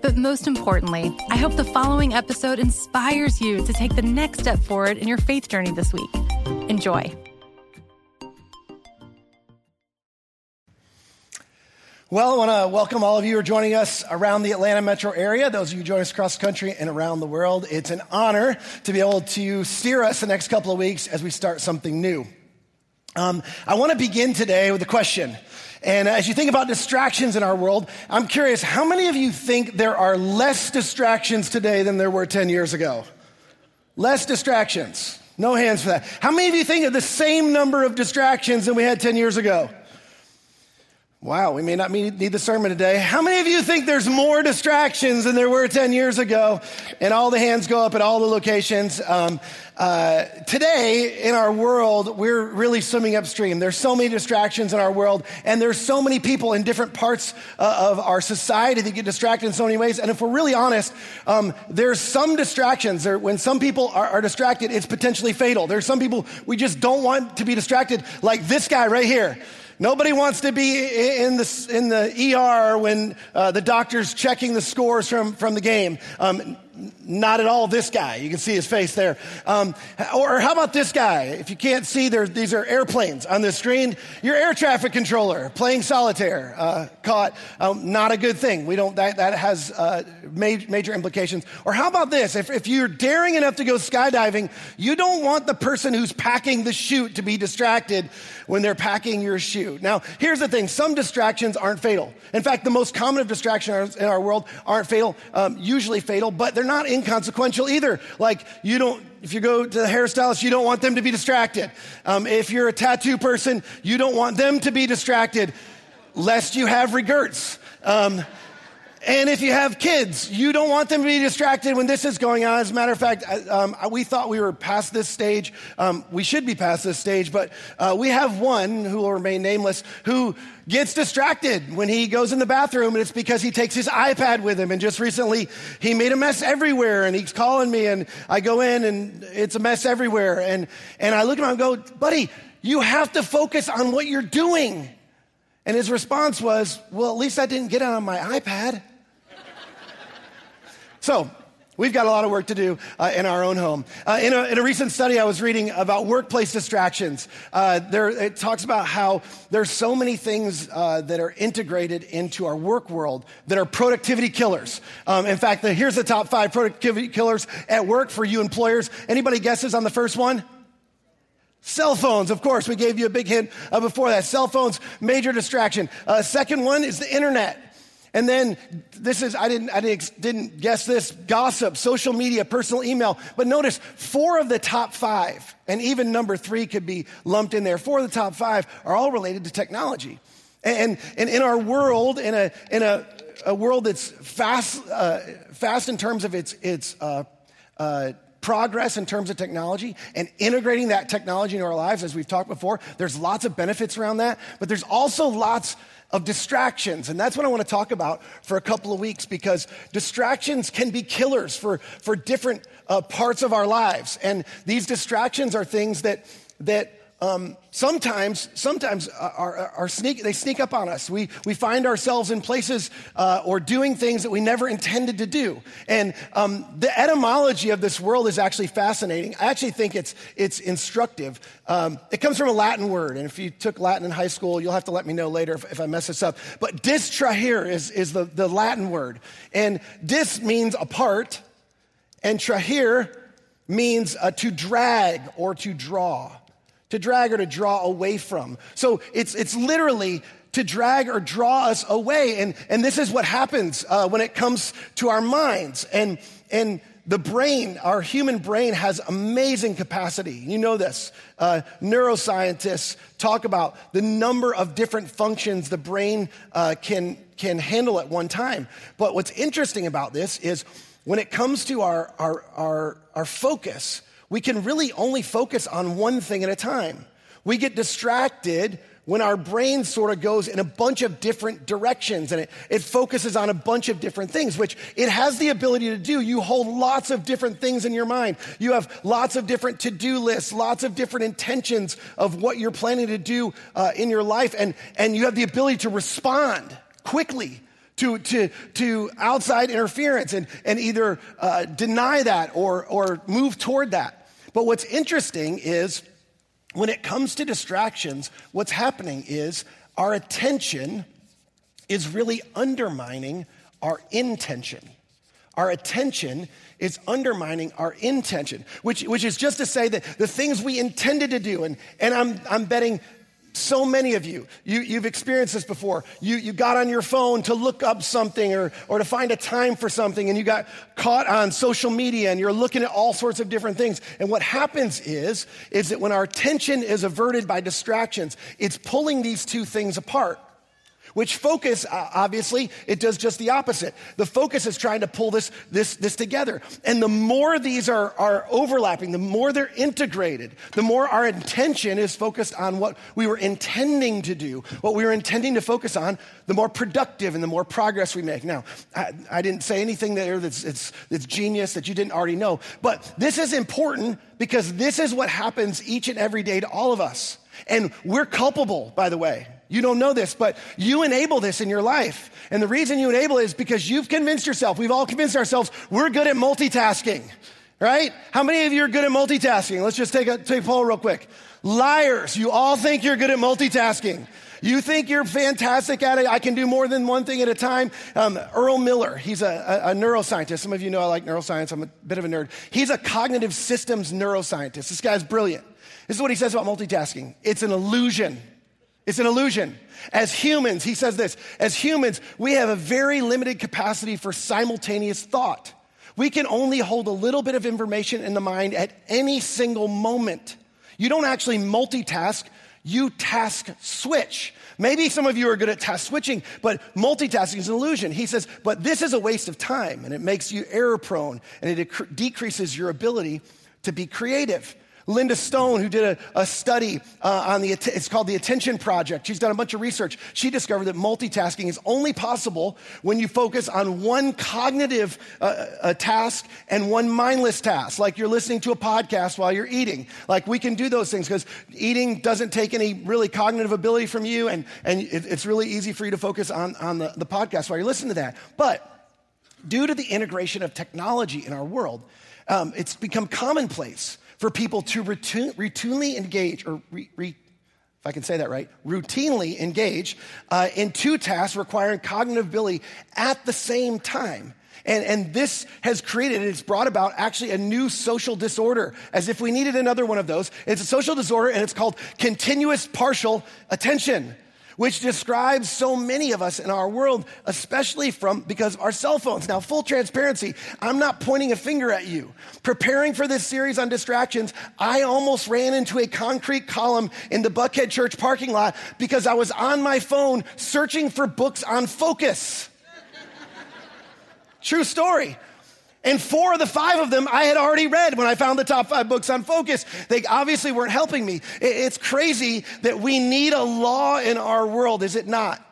But most importantly, I hope the following episode inspires you to take the next step forward in your faith journey this week. Enjoy. Well, I want to welcome all of you who are joining us around the Atlanta metro area, those of you joining us across the country and around the world. It's an honor to be able to steer us the next couple of weeks as we start something new. Um, I want to begin today with a question. And as you think about distractions in our world, I'm curious, how many of you think there are less distractions today than there were 10 years ago? Less distractions. No hands for that. How many of you think of the same number of distractions than we had 10 years ago? Wow, we may not need the sermon today. How many of you think there's more distractions than there were 10 years ago? And all the hands go up at all the locations. Um, uh, today, in our world, we're really swimming upstream. There's so many distractions in our world, and there's so many people in different parts uh, of our society that get distracted in so many ways. And if we're really honest, um, there's some distractions. There, when some people are, are distracted, it's potentially fatal. There's some people we just don't want to be distracted, like this guy right here. Nobody wants to be in the, in the ER when uh, the doctor's checking the scores from, from the game. Um, not at all this guy. You can see his face there. Um, or how about this guy? If you can't see, there, these are airplanes on the screen. Your air traffic controller playing solitaire, uh, caught. Um, not a good thing. We don't. That, that has uh, major, major implications. Or how about this? If, if you're daring enough to go skydiving, you don't want the person who's packing the chute to be distracted when they're packing your chute. Now, here's the thing: some distractions aren't fatal. In fact, the most common of distractions in our world aren't fatal. Um, usually fatal, but they're not inconsequential either. Like, you don't, if you go to the hairstylist, you don't want them to be distracted. Um, if you're a tattoo person, you don't want them to be distracted, lest you have regrets. Um, and if you have kids, you don't want them to be distracted when this is going on. As a matter of fact, um, we thought we were past this stage. Um, we should be past this stage, but uh, we have one who will remain nameless who gets distracted when he goes in the bathroom, and it's because he takes his iPad with him. And just recently, he made a mess everywhere, and he's calling me, and I go in, and it's a mess everywhere. And, and I look at him and go, buddy, you have to focus on what you're doing. And his response was, Well, at least I didn't get it on my iPad. so, We've got a lot of work to do uh, in our own home. Uh, in, a, in, a, recent study I was reading about workplace distractions, uh, there, it talks about how there's so many things uh, that are integrated into our work world that are productivity killers. Um, in fact, the, here's the top five productivity killers at work for you employers. Anybody guesses on the first one? Cell phones, of course, we gave you a big hint uh, before that. Cell phones, major distraction. Uh, second one is the internet. And then this is, I didn't, I didn't guess this, gossip, social media, personal email. But notice four of the top five, and even number three could be lumped in there. Four of the top five are all related to technology. And, and in our world, in a, in a, a world that's fast, uh, fast in terms of its, its uh, uh, progress in terms of technology and integrating that technology into our lives, as we've talked before, there's lots of benefits around that, but there's also lots of distractions. And that's what I want to talk about for a couple of weeks because distractions can be killers for, for different uh, parts of our lives. And these distractions are things that, that um, sometimes, sometimes are, are, sneak, they sneak up on us. We, we find ourselves in places uh, or doing things that we never intended to do. And um, the etymology of this world is actually fascinating. I actually think it's, it's instructive. Um, it comes from a Latin word, and if you took Latin in high school, you'll have to let me know later if, if I mess this up. But distrahere is, is the, the Latin word. And dis means apart, and trahere means uh, to drag or to draw to drag or to draw away from. So it's, it's literally to drag or draw us away. And, and this is what happens uh, when it comes to our minds. And, and the brain, our human brain, has amazing capacity. You know this. Uh, neuroscientists talk about the number of different functions the brain uh, can, can handle at one time. But what's interesting about this is when it comes to our, our, our, our focus, we can really only focus on one thing at a time. We get distracted when our brain sort of goes in a bunch of different directions and it, it focuses on a bunch of different things, which it has the ability to do. You hold lots of different things in your mind. You have lots of different to do lists, lots of different intentions of what you're planning to do uh, in your life, and, and you have the ability to respond quickly to, to, to outside interference and, and either uh, deny that or, or move toward that. But what's interesting is when it comes to distractions, what's happening is our attention is really undermining our intention. Our attention is undermining our intention, which, which is just to say that the things we intended to do, and, and I'm, I'm betting so many of you, you you've experienced this before. You, you got on your phone to look up something or, or to find a time for something, and you got caught on social media and you're looking at all sorts of different things. And what happens is, is that when our attention is averted by distractions, it's pulling these two things apart. Which focus, obviously, it does just the opposite. The focus is trying to pull this, this, this together. And the more these are, are overlapping, the more they're integrated, the more our intention is focused on what we were intending to do, what we were intending to focus on, the more productive and the more progress we make. Now, I, I didn't say anything there that's, that's, that's genius that you didn't already know, but this is important because this is what happens each and every day to all of us. And we're culpable, by the way. You don't know this, but you enable this in your life. And the reason you enable it is because you've convinced yourself, we've all convinced ourselves, we're good at multitasking, right? How many of you are good at multitasking? Let's just take a, take a poll real quick. Liars, you all think you're good at multitasking. You think you're fantastic at it. I can do more than one thing at a time. Um, Earl Miller, he's a, a, a, neuroscientist. Some of you know I like neuroscience. I'm a bit of a nerd. He's a cognitive systems neuroscientist. This guy's brilliant. This is what he says about multitasking it's an illusion. It's an illusion. As humans, he says this as humans, we have a very limited capacity for simultaneous thought. We can only hold a little bit of information in the mind at any single moment. You don't actually multitask, you task switch. Maybe some of you are good at task switching, but multitasking is an illusion. He says, but this is a waste of time and it makes you error prone and it dec- decreases your ability to be creative. Linda Stone, who did a, a study uh, on the, it's called the Attention Project. She's done a bunch of research. She discovered that multitasking is only possible when you focus on one cognitive uh, task and one mindless task, like you're listening to a podcast while you're eating. Like we can do those things because eating doesn't take any really cognitive ability from you, and, and it, it's really easy for you to focus on, on the, the podcast while you're listening to that. But due to the integration of technology in our world, um, it's become commonplace for people to routinely engage, or re, re, if I can say that right, routinely engage uh, in two tasks requiring cognitive ability at the same time. And, and this has created, it's brought about actually a new social disorder, as if we needed another one of those. It's a social disorder and it's called continuous partial attention which describes so many of us in our world, especially from because of our cell phones. Now, full transparency, I'm not pointing a finger at you. Preparing for this series on distractions, I almost ran into a concrete column in the Buckhead Church parking lot because I was on my phone searching for books on focus. True story. And four of the five of them I had already read when I found the top five books on focus. They obviously weren't helping me. It's crazy that we need a law in our world, is it not?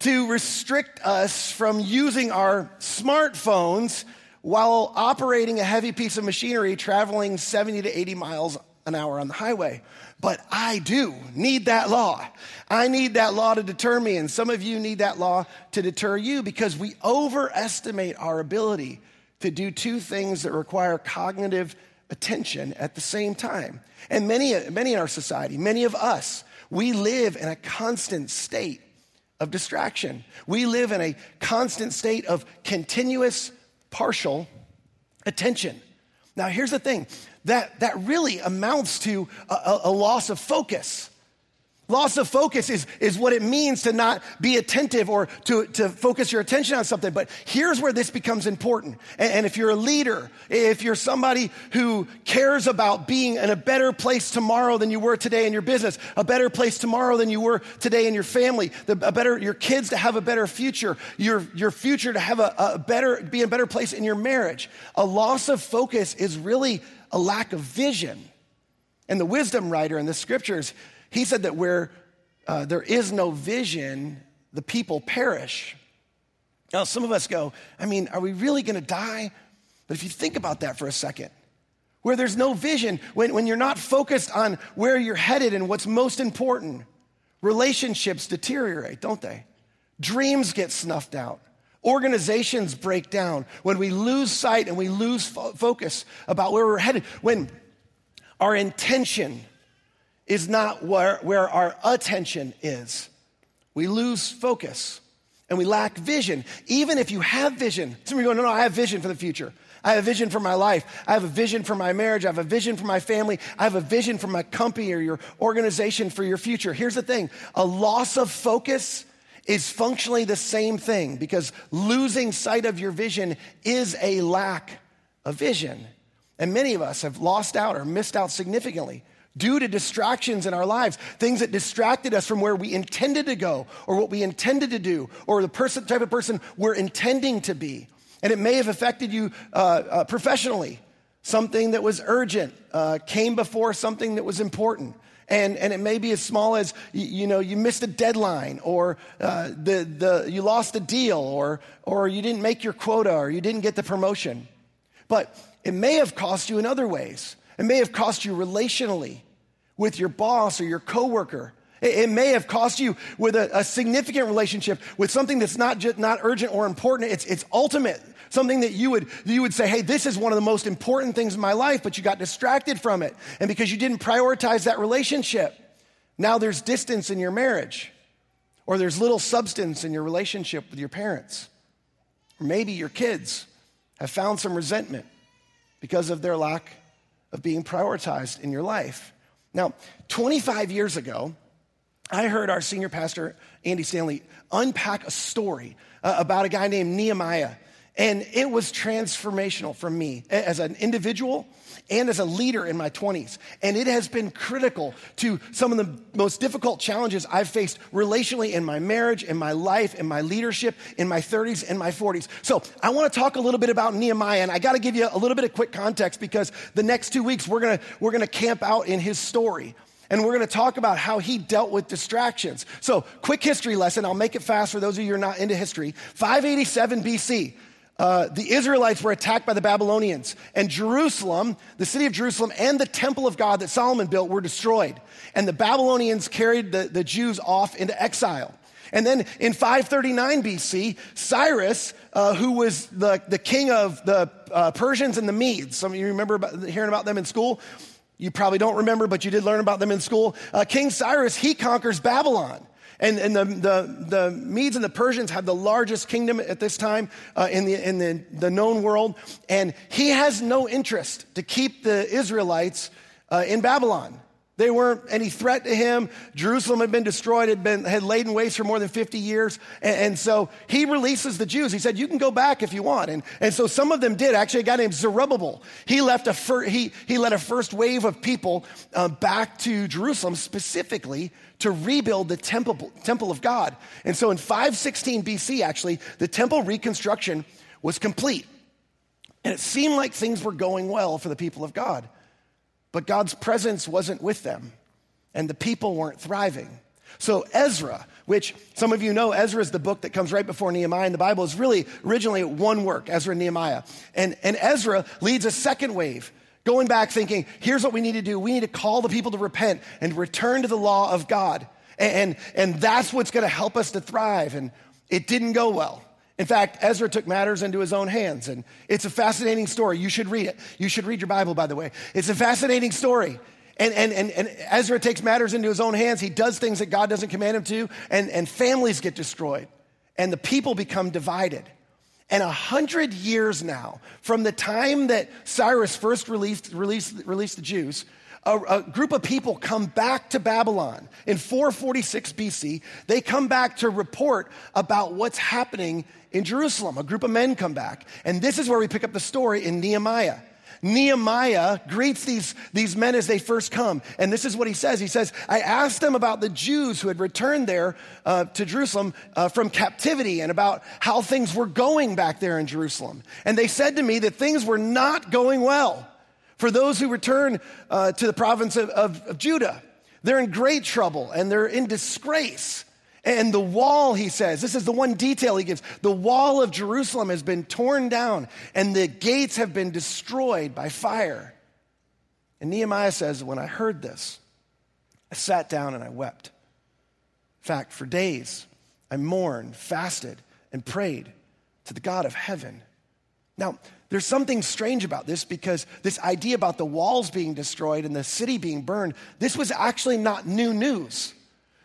To restrict us from using our smartphones while operating a heavy piece of machinery traveling 70 to 80 miles an hour on the highway. But I do need that law. I need that law to deter me. And some of you need that law to deter you because we overestimate our ability to do two things that require cognitive attention at the same time. And many, many in our society, many of us, we live in a constant state of distraction. We live in a constant state of continuous partial attention. Now, here's the thing that, that really amounts to a, a loss of focus. Loss of focus is, is what it means to not be attentive or to, to focus your attention on something. But here's where this becomes important. And, and if you're a leader, if you're somebody who cares about being in a better place tomorrow than you were today in your business, a better place tomorrow than you were today in your family, the, a better, your kids to have a better future, your, your future to have a, a better, be in a better place in your marriage, a loss of focus is really a lack of vision. And the wisdom writer in the scriptures, he said that where uh, there is no vision, the people perish. Now, some of us go, I mean, are we really going to die? But if you think about that for a second, where there's no vision, when, when you're not focused on where you're headed and what's most important, relationships deteriorate, don't they? Dreams get snuffed out. Organizations break down when we lose sight and we lose fo- focus about where we're headed. When our intention is not where, where our attention is. We lose focus and we lack vision. Even if you have vision, some of you go, no, no, I have vision for the future. I have a vision for my life. I have a vision for my marriage. I have a vision for my family. I have a vision for my company or your organization for your future. Here's the thing a loss of focus is functionally the same thing because losing sight of your vision is a lack of vision. And many of us have lost out or missed out significantly due to distractions in our lives, things that distracted us from where we intended to go or what we intended to do or the person, type of person we're intending to be. And it may have affected you uh, uh, professionally. Something that was urgent uh, came before something that was important. And, and it may be as small as, you, you know, you missed a deadline or uh, the, the, you lost a deal or, or you didn't make your quota or you didn't get the promotion. But it may have cost you in other ways. It may have cost you relationally with your boss or your coworker. It, may have cost you with a, a significant relationship with something that's not just not urgent or important. It's, it's ultimate. Something that you would, you would say, hey, this is one of the most important things in my life, but you got distracted from it. And because you didn't prioritize that relationship, now there's distance in your marriage, or there's little substance in your relationship with your parents. Or maybe your kids have found some resentment because of their lack of being prioritized in your life. Now, 25 years ago, I heard our senior pastor, Andy Stanley, unpack a story uh, about a guy named Nehemiah. And it was transformational for me as an individual and as a leader in my 20s. And it has been critical to some of the most difficult challenges I've faced relationally in my marriage, in my life, in my leadership, in my 30s and my 40s. So I want to talk a little bit about Nehemiah, and I got to give you a little bit of quick context because the next two weeks we're going to we're going to camp out in his story. And we're going to talk about how he dealt with distractions. So, quick history lesson. I'll make it fast for those of you who are not into history. 587 BC. Uh, the Israelites were attacked by the Babylonians, and Jerusalem, the city of Jerusalem, and the temple of God that Solomon built were destroyed. And the Babylonians carried the, the Jews off into exile. And then in 539 BC, Cyrus, uh, who was the, the king of the uh, Persians and the Medes, some of you remember about, hearing about them in school. You probably don't remember, but you did learn about them in school. Uh, king Cyrus, he conquers Babylon. And, and the, the, the, Medes and the Persians had the largest kingdom at this time uh, in, the, in the, the known world. And he has no interest to keep the Israelites uh, in Babylon. They weren't any threat to him. Jerusalem had been destroyed, had been had laid in waste for more than 50 years. And, and, so he releases the Jews. He said, You can go back if you want. And, and so some of them did. Actually, a guy named Zerubbabel, he left a fir- he, he led a first wave of people uh, back to Jerusalem specifically to rebuild the temple, temple of God. And so in 516 BC, actually, the temple reconstruction was complete. And it seemed like things were going well for the people of God. But God's presence wasn't with them, and the people weren't thriving. So Ezra, which some of you know, Ezra is the book that comes right before Nehemiah in the Bible, is really originally one work, Ezra and Nehemiah. And, and Ezra leads a second wave Going back thinking, here's what we need to do. We need to call the people to repent and return to the law of God. And, and, and that's what's going to help us to thrive. And it didn't go well. In fact, Ezra took matters into his own hands. And it's a fascinating story. You should read it. You should read your Bible, by the way. It's a fascinating story. And, and, and, and Ezra takes matters into his own hands. He does things that God doesn't command him to. And, and families get destroyed. And the people become divided. And a hundred years now, from the time that Cyrus first released, released, released the Jews, a, a, group of people come back to Babylon in 446 BC. They come back to report about what's happening in Jerusalem. A group of men come back. And this is where we pick up the story in Nehemiah. Nehemiah greets these, these men as they first come. And this is what he says. He says, I asked them about the Jews who had returned there uh, to Jerusalem uh, from captivity and about how things were going back there in Jerusalem. And they said to me that things were not going well for those who return uh, to the province of, of, of Judah. They're in great trouble and they're in disgrace. And the wall, he says, this is the one detail he gives the wall of Jerusalem has been torn down and the gates have been destroyed by fire. And Nehemiah says, When I heard this, I sat down and I wept. In fact, for days, I mourned, fasted, and prayed to the God of heaven. Now, there's something strange about this because this idea about the walls being destroyed and the city being burned, this was actually not new news.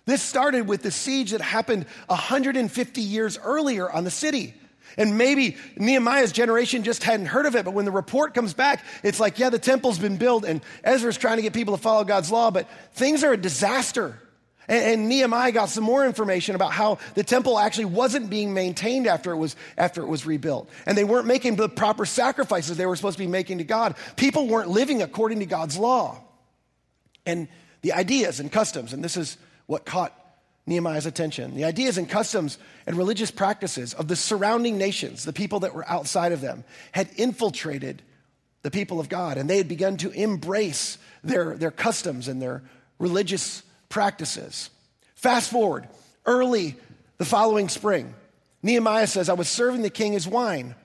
This started with the siege that happened 150 years earlier on the city. And maybe Nehemiah's generation just hadn't heard of it, but when the report comes back, it's like, yeah, the temple's been built, and Ezra's trying to get people to follow God's law, but things are a disaster. And, and, Nehemiah got some more information about how the temple actually wasn't being maintained after it was after it was rebuilt. And they weren't making the proper sacrifices they were supposed to be making to God. People weren't living according to God's law. And the ideas and customs, and this is what caught Nehemiah's attention. The ideas and customs and religious practices of the surrounding nations, the people that were outside of them, had infiltrated the people of God, and they had begun to embrace their, their customs and their religious practices. Fast forward, early the following spring, Nehemiah says, I was serving the king his wine.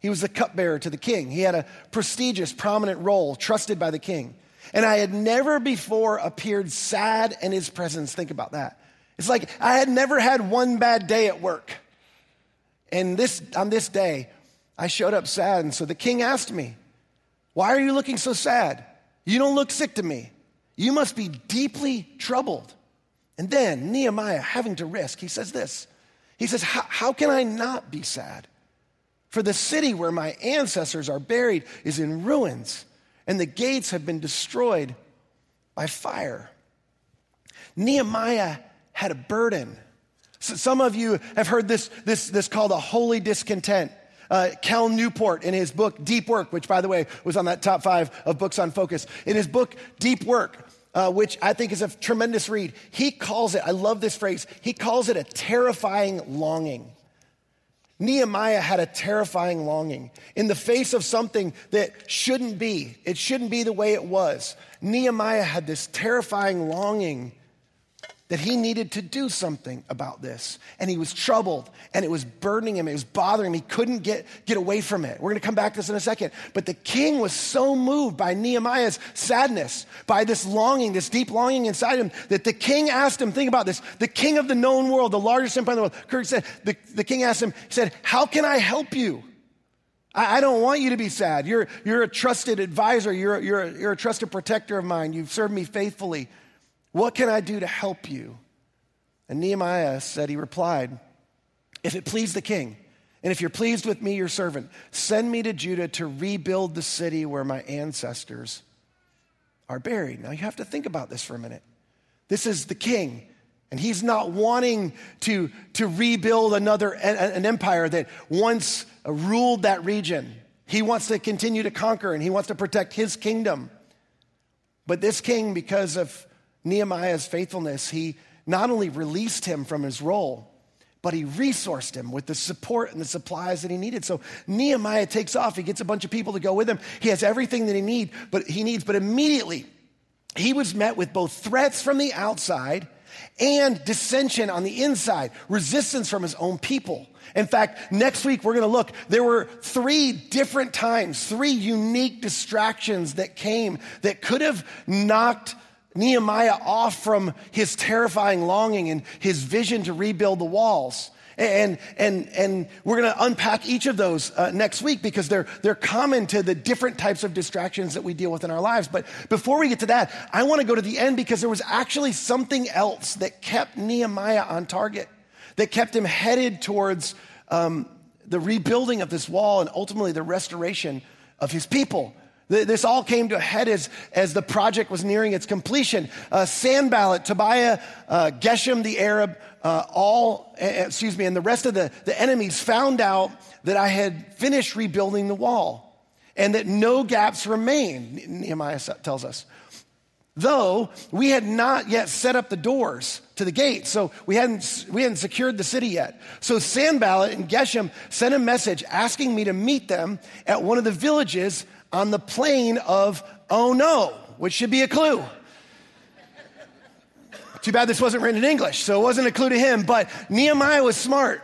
He was the cupbearer to the king. He had a prestigious, prominent role, trusted by the king. And I had never before appeared sad in his presence. Think about that. It's like I had never had one bad day at work. And this, on this day, I showed up sad. And so the king asked me, Why are you looking so sad? You don't look sick to me. You must be deeply troubled. And then Nehemiah, having to risk, he says this He says, How can I not be sad? For the city where my ancestors are buried is in ruins, and the gates have been destroyed by fire. Nehemiah had a burden. So some of you have heard this, this, this called a holy discontent. Uh, Cal Newport, in his book Deep Work, which by the way was on that top five of books on focus, in his book Deep Work, uh, which I think is a tremendous read. He calls it, I love this phrase, he calls it a terrifying longing. Nehemiah had a terrifying longing in the face of something that shouldn't be. It shouldn't be the way it was. Nehemiah had this terrifying longing that he needed to do something about this. And he was troubled and it was burdening him. It was bothering him. He couldn't get, get away from it. We're going to come back to this in a second. But the king was so moved by Nehemiah's sadness, by this longing, this deep longing inside him, that the king asked him, think about this, the king of the known world, the largest empire in the world. Kirk said, the, the king asked him, he said, How can I help you? I, don't want you to be sad. You're, you're a trusted advisor. You're, you're, you're a trusted protector of mine. You've served me faithfully. What can I do to help you? And Nehemiah said, He replied, If it please the king, and if you're pleased with me, your servant, send me to Judah to rebuild the city where my ancestors are buried. Now you have to think about this for a minute. This is the king, and he's not wanting to, to rebuild another an empire that once ruled that region. He wants to continue to conquer and he wants to protect his kingdom. But this king, because of Nehemiah's faithfulness, he not only released him from his role, but he resourced him with the support and the supplies that he needed. So Nehemiah takes off. He gets a bunch of people to go with him. He has everything that he need, but he needs, but immediately he was met with both threats from the outside and dissension on the inside, resistance from his own people. In fact, next week we're going to look. There were three different times, three unique distractions that came that could have knocked Nehemiah off from his terrifying longing and his vision to rebuild the walls. And, and, and we're going to unpack each of those uh, next week because they're, they're common to the different types of distractions that we deal with in our lives. But before we get to that, I want to go to the end because there was actually something else that kept Nehemiah on target, that kept him headed towards um, the rebuilding of this wall and ultimately the restoration of his people. This all came to a head as, as the project was nearing its completion. Uh, Sanballat, Tobiah, uh, Geshem the Arab, uh, all, excuse me, and the rest of the, the enemies found out that I had finished rebuilding the wall and that no gaps remained, Nehemiah tells us. Though we had not yet set up the doors to the gate, so we hadn't, we hadn't secured the city yet. So Sanballat and Geshem sent a message asking me to meet them at one of the villages on the plain of oh no, which should be a clue. Too bad this wasn't written in English, so it wasn't a clue to him, but Nehemiah was smart.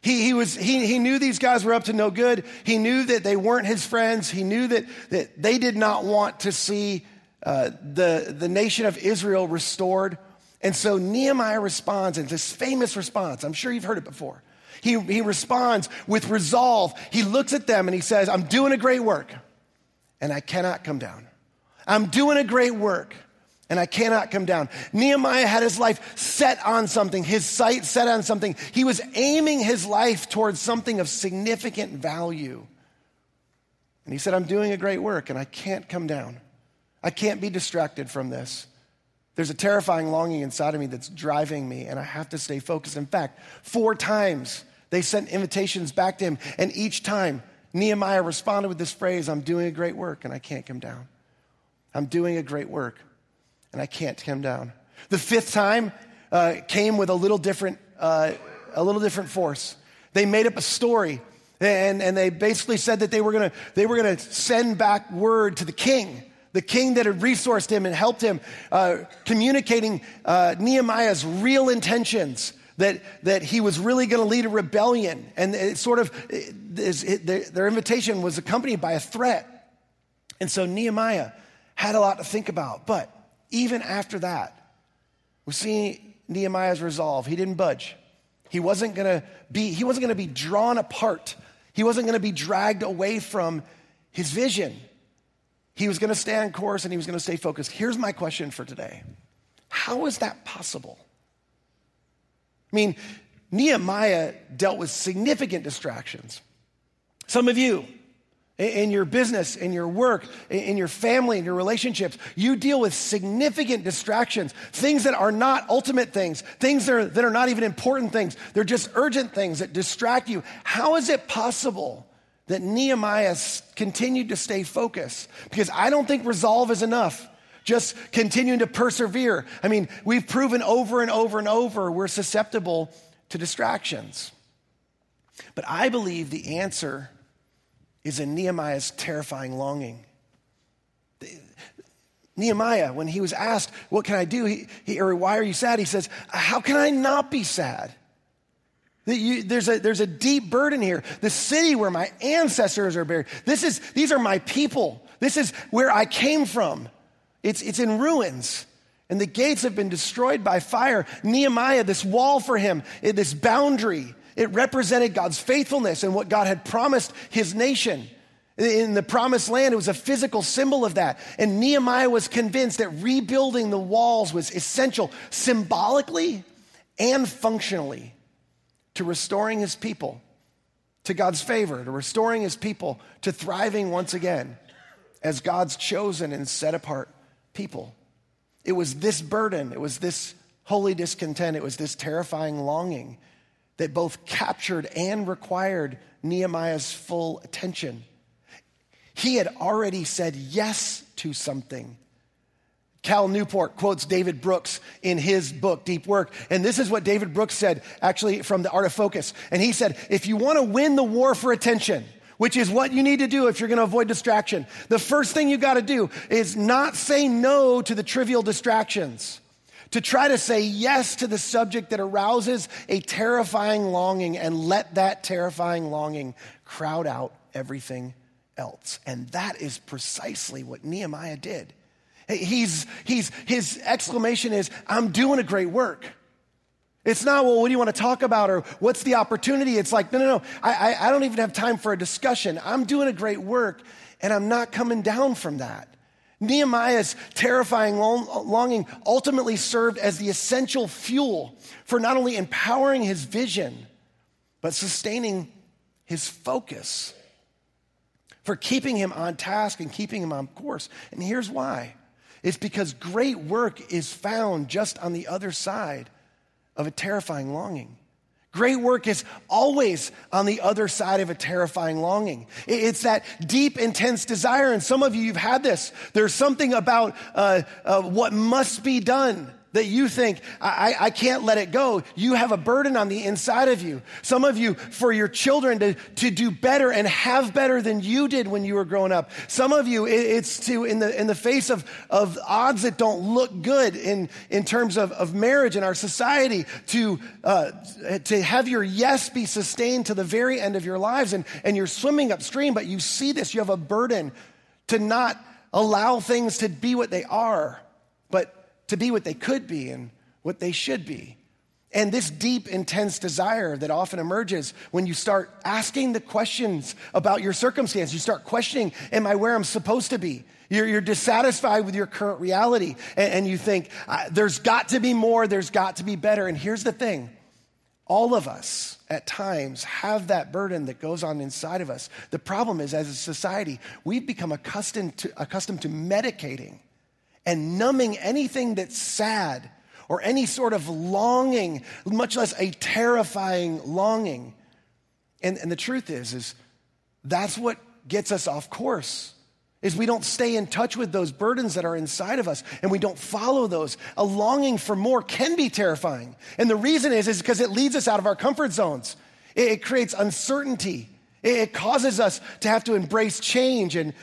He, he, was, he, he knew these guys were up to no good. He knew that they weren't his friends. He knew that, that they did not want to see uh, the, the nation of Israel restored. And so Nehemiah responds in this famous response. I'm sure you've heard it before. He, he responds with resolve. He looks at them and he says, I'm doing a great work and I cannot come down. I'm doing a great work and I cannot come down. Nehemiah had his life set on something, his sight set on something. He was aiming his life towards something of significant value. And he said, I'm doing a great work and I can't come down. I can't be distracted from this. There's a terrifying longing inside of me that's driving me, and I have to stay focused. In fact, four times they sent invitations back to him, and each time Nehemiah responded with this phrase I'm doing a great work and I can't come down. I'm doing a great work and I can't come down. The fifth time uh, came with a little different, uh, a little different force. They made up a story and, and they basically said that they were gonna, they were gonna send back word to the king the king that had resourced him and helped him, uh, communicating uh, Nehemiah's real intentions that, that he was really going to lead a rebellion. And it sort of, it, it, their invitation was accompanied by a threat. And so Nehemiah had a lot to think about. But even after that, we see Nehemiah's resolve. He didn't budge. He wasn't going to be, he wasn't going to be drawn apart. He wasn't going to be dragged away from his vision. He was going to stay on course and he was going to stay focused. Here's my question for today How is that possible? I mean, Nehemiah dealt with significant distractions. Some of you, in your business, in your work, in your family, in your relationships, you deal with significant distractions, things that are not ultimate things, things that are, that are not even important things. They're just urgent things that distract you. How is it possible that Nehemiah continued to stay focused? Because I don't think resolve is enough just continuing to persevere. I mean, we've proven over and over and over we're susceptible to distractions. But I believe the answer is in Nehemiah's terrifying longing. Nehemiah, when he was asked, What can I do? He, he, or why are you sad? He says, How can I not be sad? You, there's, a, there's a deep burden here. The city where my ancestors are buried. This is, these are my people. This is where I came from. It's, it's in ruins. And the gates have been destroyed by fire. Nehemiah, this wall for him, this boundary, it represented God's faithfulness and what God had promised his nation. In the promised land, it was a physical symbol of that. And Nehemiah was convinced that rebuilding the walls was essential symbolically and functionally to restoring his people to God's favor, to restoring his people to thriving once again as God's chosen and set apart people. It was this burden, it was this holy discontent, it was this terrifying longing that both captured and required Nehemiah's full attention. He had already said yes to something. Cal Newport quotes David Brooks in his book, Deep Work. And this is what David Brooks said, actually, from The Art of Focus. And he said, if you want to win the war for attention, which is what you need to do if you're going to avoid distraction. The first thing you got to do is not say no to the trivial distractions, to try to say yes to the subject that arouses a terrifying longing and let that terrifying longing crowd out everything else. And that is precisely what Nehemiah did. He's, he's, his exclamation is, I'm doing a great work. It's not, well, what do you want to talk about or what's the opportunity? It's like, no, no, no, I, I, I don't even have time for a discussion. I'm doing a great work and I'm not coming down from that. Nehemiah's terrifying longing ultimately served as the essential fuel for not only empowering his vision, but sustaining his focus. for keeping him on task and keeping him on course. And here's why it's because great work is found just on the other side of a terrifying longing. Great work is always on the other side of a terrifying longing. It's that deep, intense desire. And some of you, you've had this. There's something about uh, uh, what must be done that you think, I, I can't let it go. You have a burden on the inside of you. Some of you, for your children to, to do better and have better than you did when you were growing up. Some of you, it's to, in the, in the face of, of odds that don't look good in, in terms of, of marriage in our society, to, uh, to have your yes be sustained to the very end of your lives. And, and you're swimming upstream, but you see this, you have a burden to not allow things to be what they are, but to be what they could be and what they should be. And this deep, intense desire that often emerges when you start asking the questions about your circumstance. You start questioning, Am I where I'm supposed to be? You're, you're dissatisfied with your current reality. And, and you think, There's got to be more, there's got to be better. And here's the thing all of us at times have that burden that goes on inside of us. The problem is, as a society, we've become accustomed to, accustomed to medicating and numbing anything that's sad or any sort of longing, much less a terrifying longing. And, and the truth is, is that's what gets us off course is we don't stay in touch with those burdens that are inside of us and we don't follow those. A longing for more can be terrifying. And the reason is is because it leads us out of our comfort zones. It, it creates uncertainty. It, it, causes us to have to embrace change and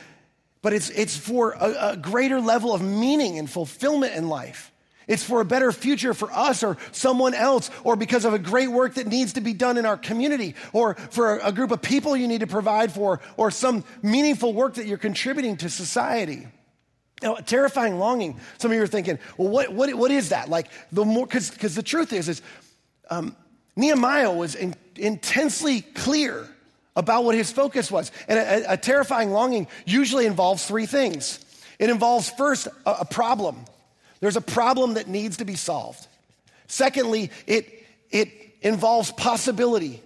but it's, it's for a, a greater level of meaning and fulfillment in life. It's for a better future for us or someone else, or because of a great work that needs to be done in our community, or for a, group of people you need to provide for, or some meaningful work that you're contributing to society. Now, a terrifying longing. Some of you are thinking, well, what, what, what is that? Like, the more, cause because the truth is, is um, Nehemiah was in, intensely clear about what his focus was. And a, a terrifying longing usually involves three things it involves first a, a problem, there's a problem that needs to be solved. Secondly, it, it involves possibility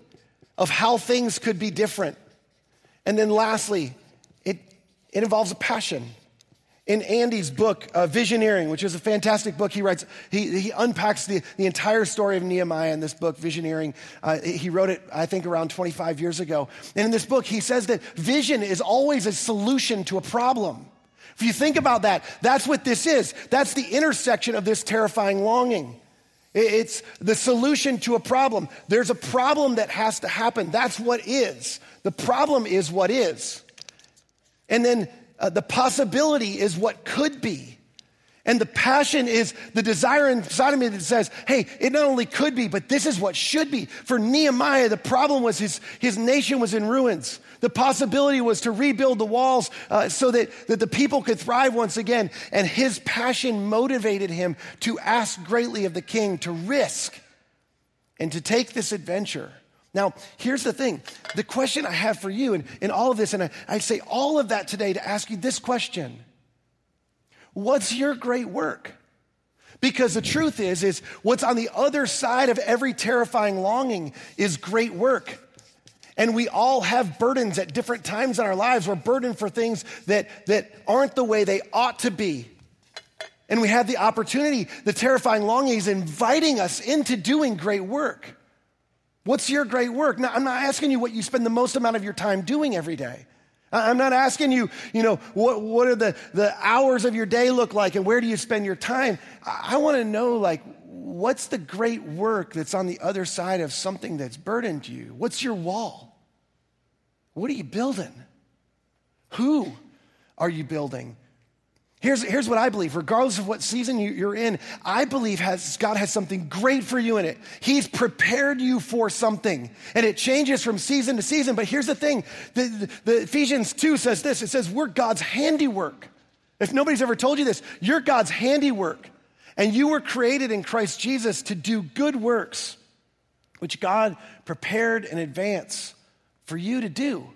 of how things could be different. And then lastly, it, it involves a passion in Andy's book, uh, Visioneering, which is a fantastic book, he writes, he, he unpacks the, the entire story of Nehemiah in this book, Visioneering. Uh, he wrote it, I think, around 25 years ago. And in this book, he says that vision is always a solution to a problem. If you think about that, that's what this is. That's the intersection of this terrifying longing. It's the solution to a problem. There's a problem that has to happen. That's what is. The problem is what is. And then uh, the possibility is what could be. And the passion is the desire inside of me that says, hey, it not only could be, but this is what should be. For Nehemiah, the problem was his, his nation was in ruins. The possibility was to rebuild the walls uh, so that, that the people could thrive once again. And his passion motivated him to ask greatly of the king to risk and to take this adventure. Now, here's the thing the question I have for you in, in all of this, and I, I say all of that today to ask you this question What's your great work? Because the truth is, is what's on the other side of every terrifying longing is great work. And we all have burdens at different times in our lives. We're burdened for things that, that aren't the way they ought to be. And we have the opportunity, the terrifying longing is inviting us into doing great work. What's your great work? Now, I'm not asking you what you spend the most amount of your time doing every day. I'm not asking you, you know, what, what are the, the hours of your day look like and where do you spend your time? I, I want to know, like, what's the great work that's on the other side of something that's burdened you? What's your wall? What are you building? Who are you building? Here's, here's what I believe, regardless of what season you, are in, I believe has, God has something great for you in it. He's prepared you for something. And it changes from season to season. But here's the thing the, the, the Ephesians 2 says this it says, We're God's handiwork. If nobody's ever told you this, you're God's handiwork. And you were created in Christ Jesus to do good works, which God prepared in advance for you to do.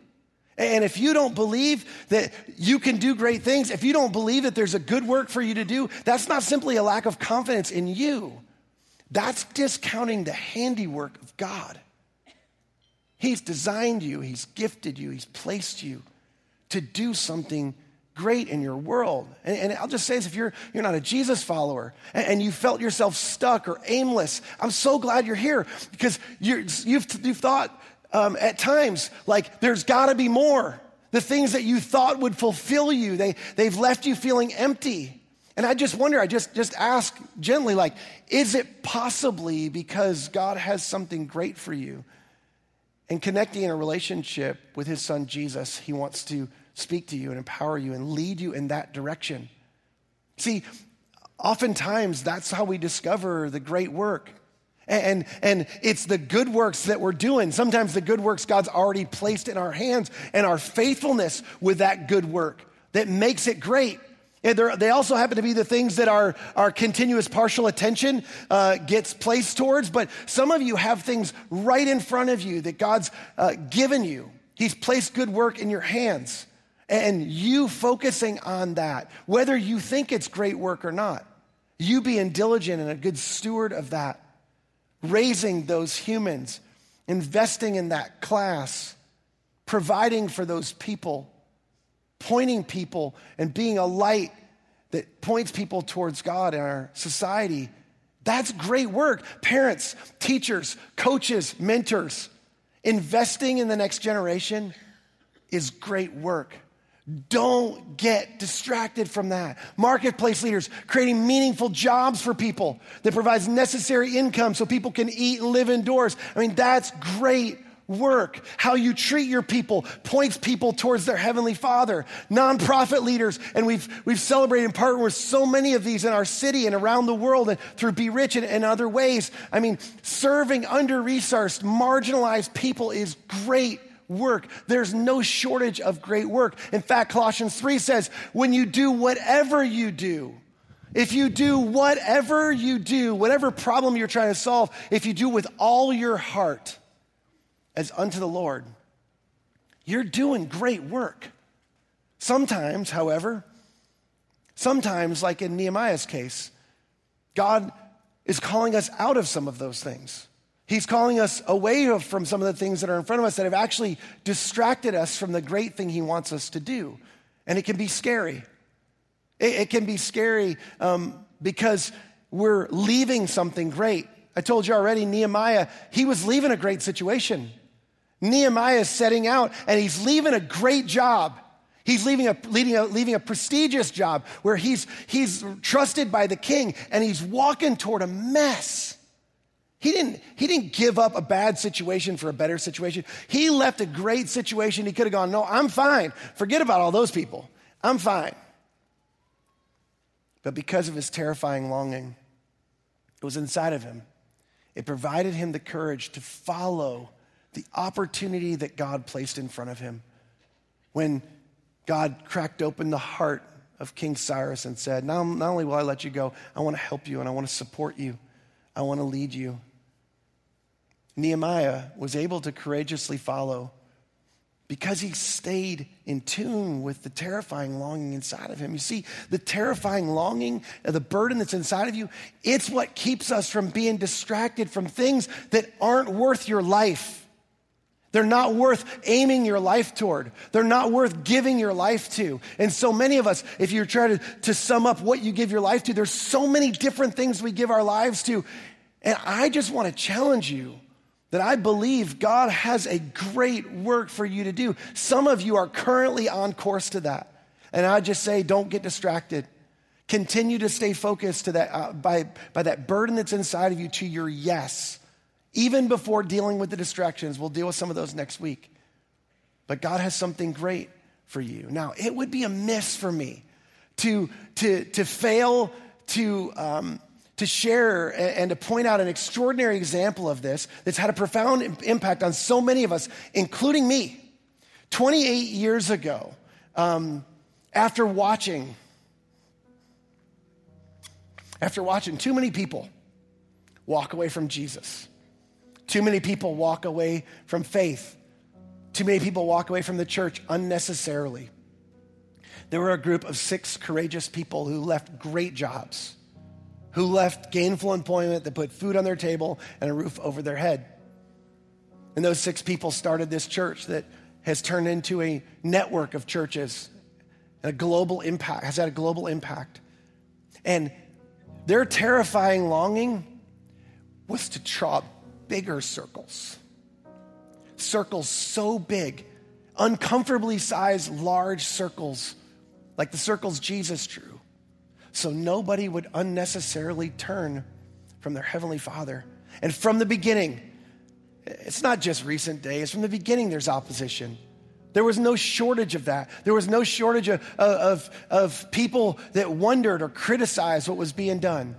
And if you don't believe that you can do great things, if you don't believe that there's a good work for you to do, that's not simply a lack of confidence in you. That's discounting the handiwork of God. He's designed you, He's gifted you, He's placed you to do something great in your world. And, and, I'll just say this if you're, you're not a Jesus follower and, and, you felt yourself stuck or aimless, I'm so glad you're here because you have you've, you've thought um, at times like there's got to be more. The things that you thought would fulfill you, they, they've left you feeling empty. And I just wonder, I just, just ask gently, like, is it possibly because God has something great for you? And connecting in a relationship with his son Jesus, he wants to speak to you and empower you and lead you in that direction. See, oftentimes that's how we discover the great work. And, and it's the good works that we're doing. Sometimes the good works God's already placed in our hands and our faithfulness with that good work that makes it great. And they also happen to be the things that our, our continuous partial attention uh, gets placed towards. But some of you have things right in front of you that God's uh, given you. He's placed good work in your hands. And you focusing on that, whether you think it's great work or not, you being diligent and a good steward of that, raising those humans, investing in that class, providing for those people, pointing people, and being a light that points people towards God in our society. That's great work. Parents, teachers, coaches, mentors, investing in the next generation is great work. Don't get distracted from that. Marketplace leaders creating meaningful jobs for people that provides necessary income so people can eat and live indoors. I mean, that's great work. How you treat your people points people towards their heavenly Father. Nonprofit leaders, and we've we've celebrated and partnered with so many of these in our city and around the world and through Be Rich and, and other ways. I mean, serving under-resourced, marginalized people is great work. There's no shortage of great work. In fact, Colossians 3 says, when you do whatever you do, if you do whatever you do, whatever problem you're trying to solve, if you do with all your heart as unto the Lord, you're doing great work. Sometimes, however, sometimes, like in Nehemiah's case, God is calling us out of some of those things. He's calling us away from some of the things that are in front of us that have actually distracted us from the great thing He wants us to do. And it can be scary. It, it can be scary um, because we're leaving something great. I told you already, Nehemiah, he was leaving a great situation. Nehemiah is setting out and he's leaving a great job. He's leaving a, leaving a, leaving a prestigious job where he's, he's trusted by the king and he's walking toward a mess. He didn't, he didn't give up a bad situation for a better situation. He left a great situation. He could have gone, No, I'm fine. Forget about all those people. I'm fine. But because of his terrifying longing, it was inside of him. It provided him the courage to follow the opportunity that God placed in front of him. When God cracked open the heart of King Cyrus and said, Not, not only will I let you go, I want to help you and I want to support you, I want to lead you. Nehemiah was able to courageously follow because he stayed in tune with the terrifying longing inside of him. You see, the terrifying longing, uh, the burden that's inside of you, it's what keeps us from being distracted from things that aren't worth your life. They're not worth aiming your life toward. They're not worth giving your life to. And so many of us, if you're trying to, to sum up what you give your life to, there's so many different things we give our lives to. And I just want to challenge you that I believe God has a great work for you to do. Some of you are currently on course to that. And I just say, don't get distracted. Continue to stay focused to that, uh, by, by that burden that's inside of you to your yes. Even before dealing with the distractions, we'll deal with some of those next week. But God has something great for you. Now, it would be a miss for me to, to, to fail to um, to share and to point out an extraordinary example of this that's had a profound impact on so many of us, including me. 28 years ago, um, after watching, after watching too many people walk away from Jesus, too many people walk away from faith, too many people walk away from the church unnecessarily. There were a group of six courageous people who left great jobs who left gainful employment that put food on their table and a roof over their head. And those six people started this church that has turned into a network of churches and a global impact, has had a global impact. And their terrifying longing was to draw bigger circles. Circles so big, uncomfortably sized, large circles, like the circles Jesus drew. So nobody would unnecessarily turn from their Heavenly Father. And from the beginning, it's not just recent days, from the beginning, there's opposition. There was no shortage of that. There was no shortage of, of, of people that wondered or criticized what was being done.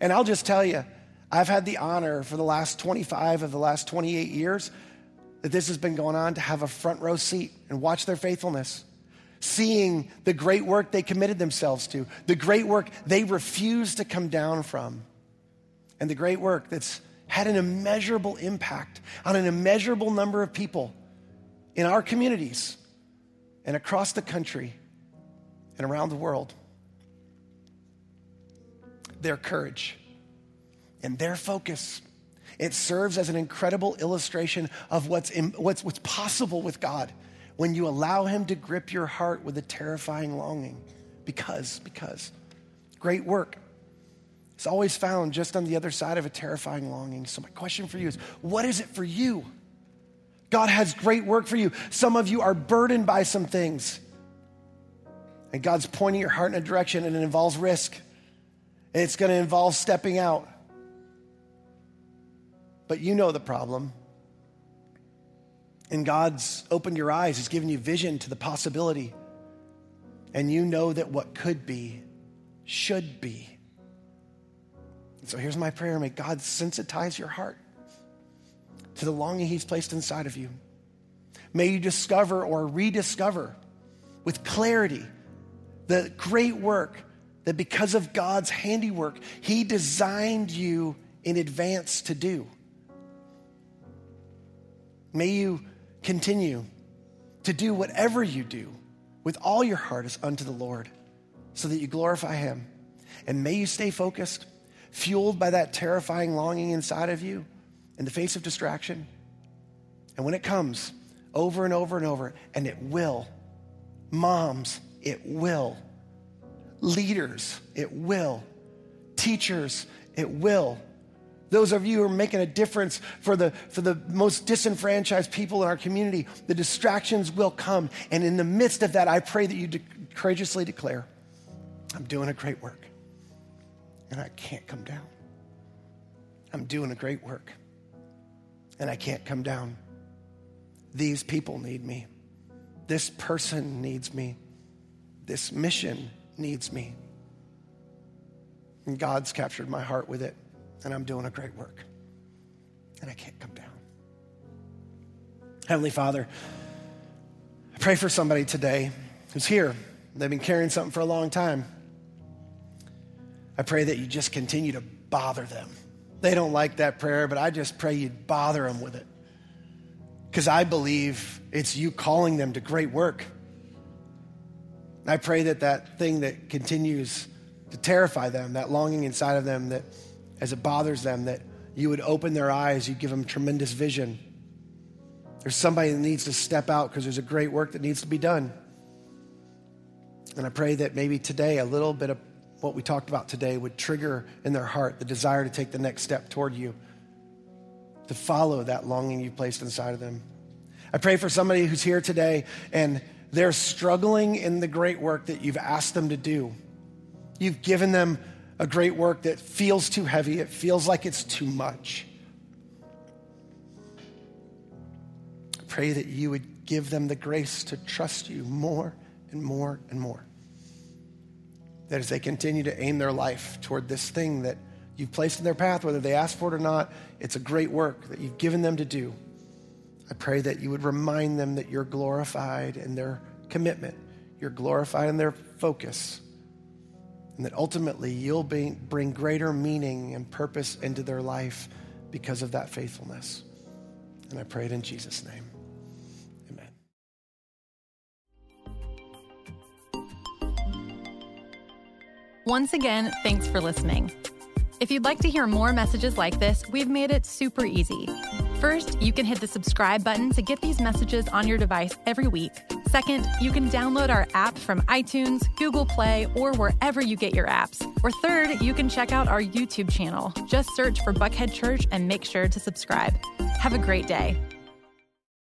And I'll just tell you, I've had the honor for the last 25 of the last 28 years that this has been going on to have a front row seat and watch their faithfulness, seeing the great work they committed themselves to, the great work they refused to come down from, and the great work that's had an immeasurable impact on an immeasurable number of people in our communities and across the country and around the world. Their courage and their focus. It serves as an incredible illustration of what's, what's, what's possible with God when you allow Him to grip your heart with a terrifying longing. Because, because great work is always found just on the other side of a terrifying longing. So, my question for you is what is it for you? God has great work for you. Some of you are burdened by some things. And God's pointing your heart in a direction, and it involves risk. It's going to involve stepping out. But you know the problem. And God's opened your eyes, He's given you vision to the possibility. And you know that what could be should be. And so here's my prayer may God sensitize your heart to the longing He's placed inside of you. May you discover or rediscover with clarity the great work that because of God's handiwork, He designed you in advance to do. May you continue to do whatever you do with all your heart as unto the Lord so that you glorify Him. And may you stay focused, fueled by that terrifying longing inside of you in the face of distraction. And when it comes over and over and over, and it will, moms, it will, leaders, it will, teachers, it will. Those of you who are making a difference for the, for the most disenfranchised people in our community, the distractions will come. And in the midst of that, I pray that you de- courageously declare, I'm doing a great work. And I can't come down. I'm doing a great work and I can't come down. These people need me. This person needs me. This mission needs me. And God's captured my heart with it, and I'm doing a great work. And I can't come down. Heavenly Father, I pray for somebody today who's here. They've been carrying something for a long time. I pray that you just continue to bother them they don't like that prayer, but I just pray you'd bother them with it. Because I believe it's you calling them to great work. I pray that that thing that continues to terrify them, that longing inside of them, that as it bothers them, that you would open their eyes, you give them tremendous vision. There's somebody that needs to step out because there's a great work that needs to be done. And I pray that maybe today a little bit of what we talked about today would trigger in their heart the desire to take the next step toward you, to follow that longing you've placed inside of them. I pray for somebody who's here today and they're struggling in the great work that you've asked them to do. You've given them a great work that feels too heavy, it feels like it's too much. I pray that you would give them the grace to trust you more and more and more that as they continue to aim their life toward this thing that you've placed in their path, whether they ask for it or not, it's a great work that you've given them to do. I pray that you would remind them that you're glorified in their commitment, you're glorified in their focus, and that ultimately you'll be, bring greater meaning and purpose into their life because of that faithfulness. And I pray it in Jesus' name. Amen. Once again, thanks for listening. If you'd like to hear more messages like this, we've made it super easy. First, you can hit the subscribe button to get these messages on your device every week. Second, you can download our app from iTunes, Google Play, or wherever you get your apps. Or third, you can check out our YouTube channel. Just search for Buckhead Church and make sure to subscribe. Have a great day.